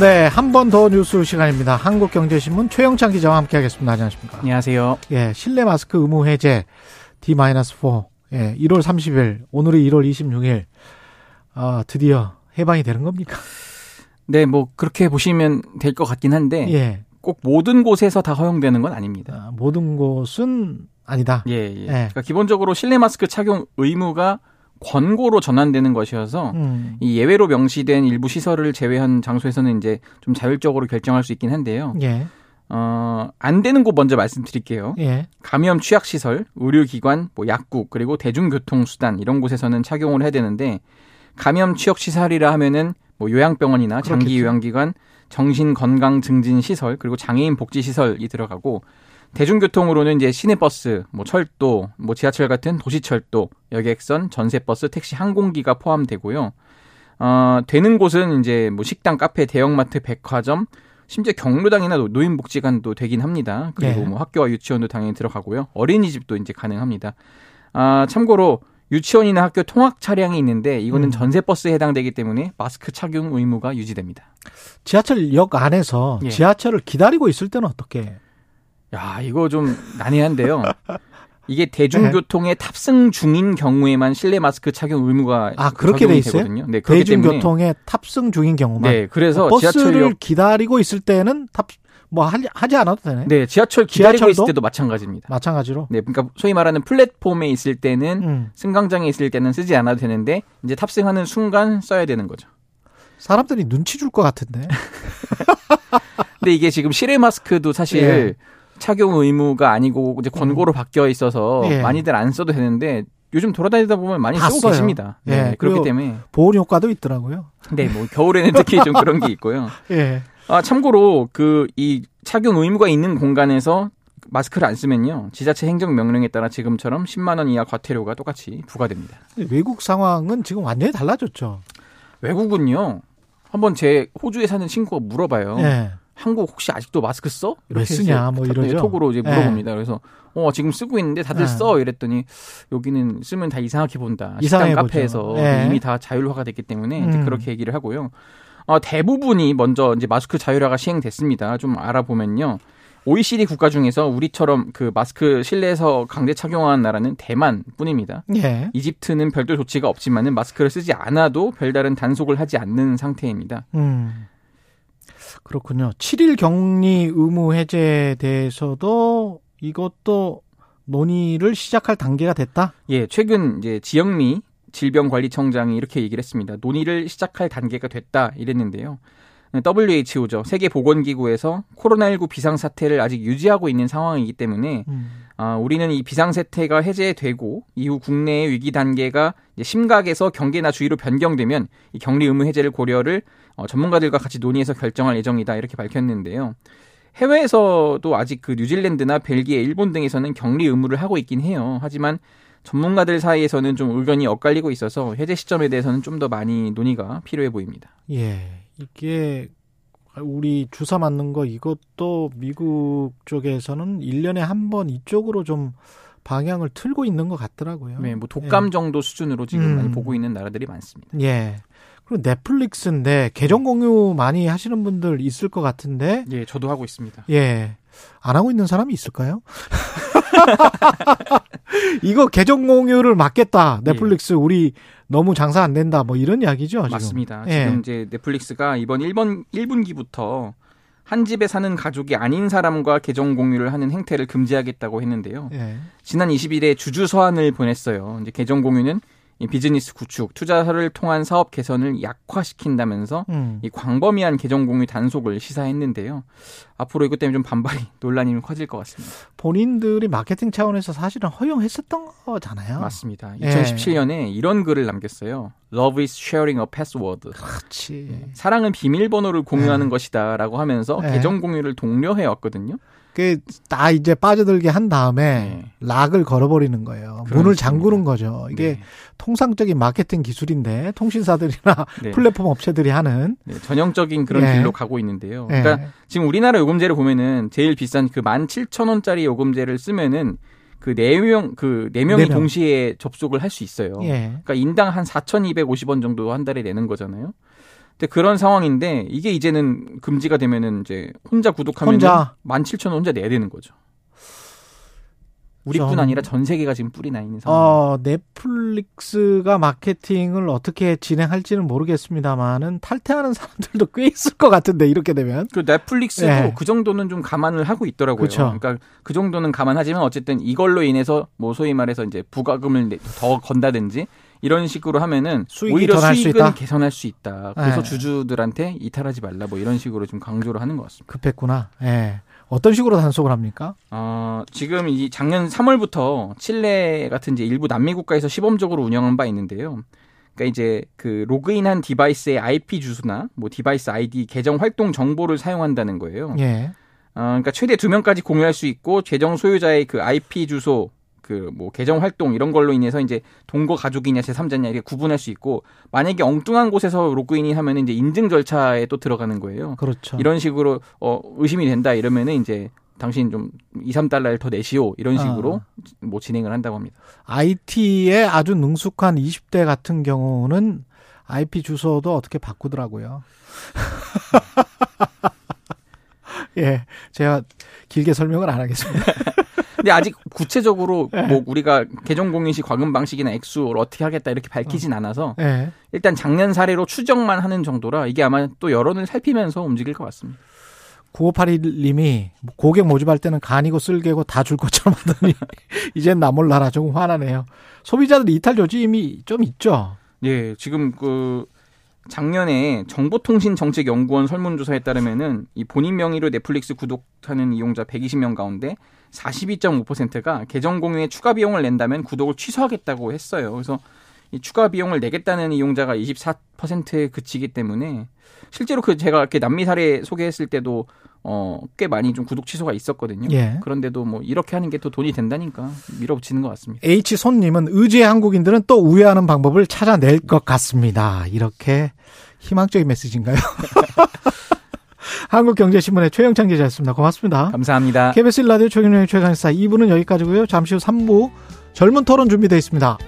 네, 한 번 더 뉴스 시간입니다. 한국경제신문 최영창 기자와 함께하겠습니다. 안녕하십니까? 안녕하세요. 예, 실내 마스크 의무 해제 D-4. 예, 1월 30일, 오늘이 1월 26일. 아, 드디어 해방이 되는 겁니까? 네, 뭐 그렇게 보시면 될 것 같긴 한데 예. 꼭 모든 곳에서 다 허용되는 건 아닙니다. 아, 모든 곳은 아니다. 예, 예. 그러니까 기본적으로 실내 마스크 착용 의무가 권고로 전환되는 것이어서 음. 이 예외로 명시된 일부 시설을 제외한 장소에서는 이제 좀 자율적으로 결정할 수 있긴 한데요. 예. 어, 안 되는 곳 먼저 말씀드릴게요. 예. 감염 취약 시설, 의료기관, 뭐 약국, 그리고 대중교통 수단 이런 곳에서는 착용을 해야 되는데 감염 취약 시설이라 하면은 뭐 요양병원이나 장기 그렇겠죠. 요양기관, 정신 건강 증진 시설, 그리고 장애인 복지 시설이 들어가고 대중교통으로는 이제 시내버스, 뭐 철도, 뭐 지하철 같은 도시철도, 여객선, 전세버스, 택시, 항공기가 포함되고요. 어, 되는 곳은 이제 뭐 식당, 카페, 대형마트, 백화점, 심지어 경로당이나 노- 노인복지관도 되긴 합니다. 그리고 네. 뭐 학교와 유치원도 당연히 들어가고요. 어린이집도 이제 가능합니다. 아, 참고로 유치원이나 학교 통학 차량이 있는데 이거는 음. 전세 버스에 해당되기 때문에 마스크 착용 의무가 유지됩니다. 지하철역 안에서 예. 지하철을 기다리고 있을 때는 어떻게? 야, 이거 좀 난해한데요. 이게 대중교통에 탑승 중인 경우에만 실내 마스크 착용 의무가 아, 그렇게 돼 있어요? 되거든요. 네, 대중교통에 탑승 중인 경우만. 네, 그래서 버스를 지하철역 기다리고 있을 때는 탑, 뭐 하지, 하지 않아도 되네. 네, 지하철 기다리고 지하철도? 있을 때도 마찬가지입니다. 마찬가지로. 네, 그러니까 소위 말하는 플랫폼에 있을 때는 음. 승강장에 있을 때는 쓰지 않아도 되는데 이제 탑승하는 순간 써야 되는 거죠. 사람들이 눈치 줄 것 같은데. 근데 이게 지금 실외 마스크도 사실 예. 착용 의무가 아니고 이제 권고로 바뀌어 있어서 예. 많이들 안 써도 되는데 요즘 돌아다니다 보면 많이 다 쓰고 써요. 계십니다. 네, 예, 그렇기 때문에 보온 효과도 있더라고요. 네, 뭐 겨울에는 특히 좀 그런 게 있고요. 예. 아, 참고로 그 이 착용 의무가 있는 공간에서 마스크를 안 쓰면요. 지자체 행정 명령에 따라 지금처럼 10만 원 이하 과태료가 똑같이 부과됩니다. 외국 상황은 지금 완전히 달라졌죠. 외국은요. 한번 제 호주에 사는 친구가 물어봐요. 예. 한국 혹시 아직도 마스크 써? 왜 이렇게 쓰냐, 뭐 네, 이러죠. 톡으로 이제 예. 물어봅니다. 그래서 어 지금 쓰고 있는데 다들 예. 써 이랬더니 여기는 쓰면 다 이상하게 본다. 이상해 식당. 카페에서 예. 이미 다 자율화가 됐기 때문에 이제 음. 그렇게 얘기를 하고요. 어, 대부분이 먼저 이제 마스크 자율화가 시행됐습니다. 좀 알아보면요. OECD 국가 중에서 우리처럼 그 마스크 실내에서 강제 착용한 나라는 대만뿐입니다. 예. 이집트는 별도 조치가 없지만은 마스크를 쓰지 않아도 별다른 단속을 하지 않는 상태입니다. 음. 그렇군요. 7일 격리 의무 해제에 대해서도 이것도 논의를 시작할 단계가 됐다? 예, 최근 이제 지영미 질병관리청장이 이렇게 얘기를 했습니다. 논의를 시작할 단계가 됐다 이랬는데요. WHO죠. 세계보건기구에서 코로나19 비상사태를 아직 유지하고 있는 상황이기 때문에 음. 아, 우리는 이 비상사태가 해제되고 이후 국내의 위기 단계가 이제 심각에서 경계나 주의로 변경되면 이 격리 의무 해제를 고려를 어, 전문가들과 같이 논의해서 결정할 예정이다 이렇게 밝혔는데요. 해외에서도 아직 그 뉴질랜드나 벨기에, 일본 등에서는 격리 의무를 하고 있긴 해요. 하지만 전문가들 사이에서는 좀 의견이 엇갈리고 있어서 해제 시점에 대해서는 좀 더 많이 논의가 필요해 보입니다. 예. 이게 우리 주사 맞는 거 이것도 미국 쪽에서는 1년에 한 번 이쪽으로 좀 방향을 틀고 있는 것 같더라고요. 네, 뭐 독감 정도 수준으로 지금 음. 많이 보고 있는 나라들이 많습니다. 예. 그리고 넷플릭스인데 계정 공유 많이 하시는 분들 있을 것 같은데 예, 저도 하고 있습니다. 예. 안 하고 있는 사람이 있을까요? 이거 계정 공유를 막겠다. 넷플릭스 우리 너무 장사 안 된다. 뭐 이런 이야기죠. 지금. 맞습니다. 예. 지금 이제 넷플릭스가 이번 1번 1분기부터 한 집에 사는 가족이 아닌 사람과 계정 공유를 하는 행태를 금지하겠다고 했는데요. 예. 지난 20일에 주주 서한을 보냈어요. 이제 계정 공유는 이 비즈니스 구축, 투자를 통한 사업 개선을 약화시킨다면서 음. 이 광범위한 계정 공유 단속을 시사했는데요. 앞으로 이것 때문에 좀 반발이 논란이 커질 것 같습니다. 본인들이 마케팅 차원에서 사실은 허용했었던 거잖아요. 맞습니다. 예. 2017년에 이런 글을 남겼어요. Love is sharing a password. 그렇지. 사랑은 비밀번호를 공유하는 네. 것이다라고 하면서 네. 계정 공유를 독려해 왔거든요. 그다 이제 빠져들게 한 다음에 네. 락을 걸어버리는 거예요. 문을. 잠그는 거죠. 이게 네. 통상적인 마케팅 기술인데 통신사들이나 네. 플랫폼 업체들이 하는 네, 전형적인 그런 예. 길로 가고 있는데요. 예. 그러니까 지금 우리나라 요금제를 보면은 제일 비싼 그 17,000원짜리 요금제를 쓰면은 그 4명 그 4명이 네 명. 동시에 접속을 할 수 있어요. 예. 그러니까 인당 한 4,250원 정도 한 달에 내는 거잖아요. 근데 그런 상황인데 이게 이제는 금지가 되면은 이제 혼자 구독하면 혼자. 17,000원 혼자 내야 되는 거죠. 우리뿐 전- 아니라 전 세계가 지금 뿔이 나 있는 상황. 어, 넷플릭스가 마케팅을 어떻게 진행할지는 모르겠습니다만은 탈퇴하는 사람들도 꽤 있을 것 같은데 이렇게 되면 그 넷플릭스도 예. 그 정도는 좀 감안을 하고 있더라고요. 그쵸. 그러니까 그 정도는 감안하지만 어쨌든 이걸로 인해서 뭐 소위 말해서 이제 부가금을 내- 더 건다든지 이런 식으로 하면은 오히려 수 수익은 있다? 개선할 수 있다. 그래서 예. 주주들한테 이탈하지 말라 뭐 이런 식으로 좀 강조를 하는 것 같습니다. 급했구나. 예. 어떤 식으로 단속을 합니까? 어, 지금 이 작년 3월부터 칠레 같은 이제 일부 남미 국가에서 시범적으로 운영한 바 있는데요. 그러니까 이제 그 로그인한 device의 IP 주소나 뭐 device 아이디 계정 활동 정보를 사용한다는 거예요. 예. 어, 그러니까 최대 두 명까지 공유할 수 있고 계정 소유자의 그 IP 주소 그뭐 계정 활동 이런 걸로 인해서 이제 동거 가족이냐 제3자냐 이렇게 구분할 수 있고 만약에 엉뚱한 곳에서 로그인이 하면은 이제 인증 절차에 또 들어가는 거예요. 그렇죠. 이런 식으로 어 의심이 된다 이러면은 이제 당신 좀 2, 3달러를 더 내시오 이런 식으로 아. 뭐 진행을 한다고 합니다. IT에 아주 능숙한 20대 같은 경우는 IP 주소도 어떻게 바꾸더라고요. 예. 제가 길게 설명을 안 하겠습니다. 근데 아직 구체적으로 네. 뭐 우리가 계정 공유 시 과금 방식이나 액수를 어떻게 하겠다 이렇게 밝히진 않아서 예. 일단 작년 사례로 추정만 하는 정도라 이게 아마 또 여론을 살피면서 움직일 것 같습니다. 9581님이 고객 모집할 때는 간이고 쓸개고 다 줄 것처럼 하더니 이젠 나 몰라라 조금 화나네요. 소비자들 이탈 조짐이 좀 있죠. 예, 지금 그 작년에 정보통신정책연구원 설문조사에 따르면은 이 본인 명의로 넷플릭스 구독하는 이용자 120명 가운데 42.5%가 계정 공유에 추가 비용을 낸다면 구독을 취소하겠다고 했어요. 그래서 이 추가 비용을 내겠다는 이용자가 24%에 그치기 때문에 실제로 그 제가 이렇게 남미 사례 소개했을 때도 어 꽤 많이 좀 구독 취소가 있었거든요. 예. 그런데도 뭐 이렇게 하는 게 또 돈이 된다니까 밀어붙이는 것 같습니다. H 손님은 의지의 한국인들은 또 우회하는 방법을 찾아낼 것 같습니다. 이렇게 희망적인 메시지인가요? 한국경제신문의 최영창 기자였습니다. 고맙습니다. 감사합니다. KBS 라디오 최경영의 최강사 2부는 여기까지고요. 잠시 후 3부 젊은 토론 준비되어 있습니다.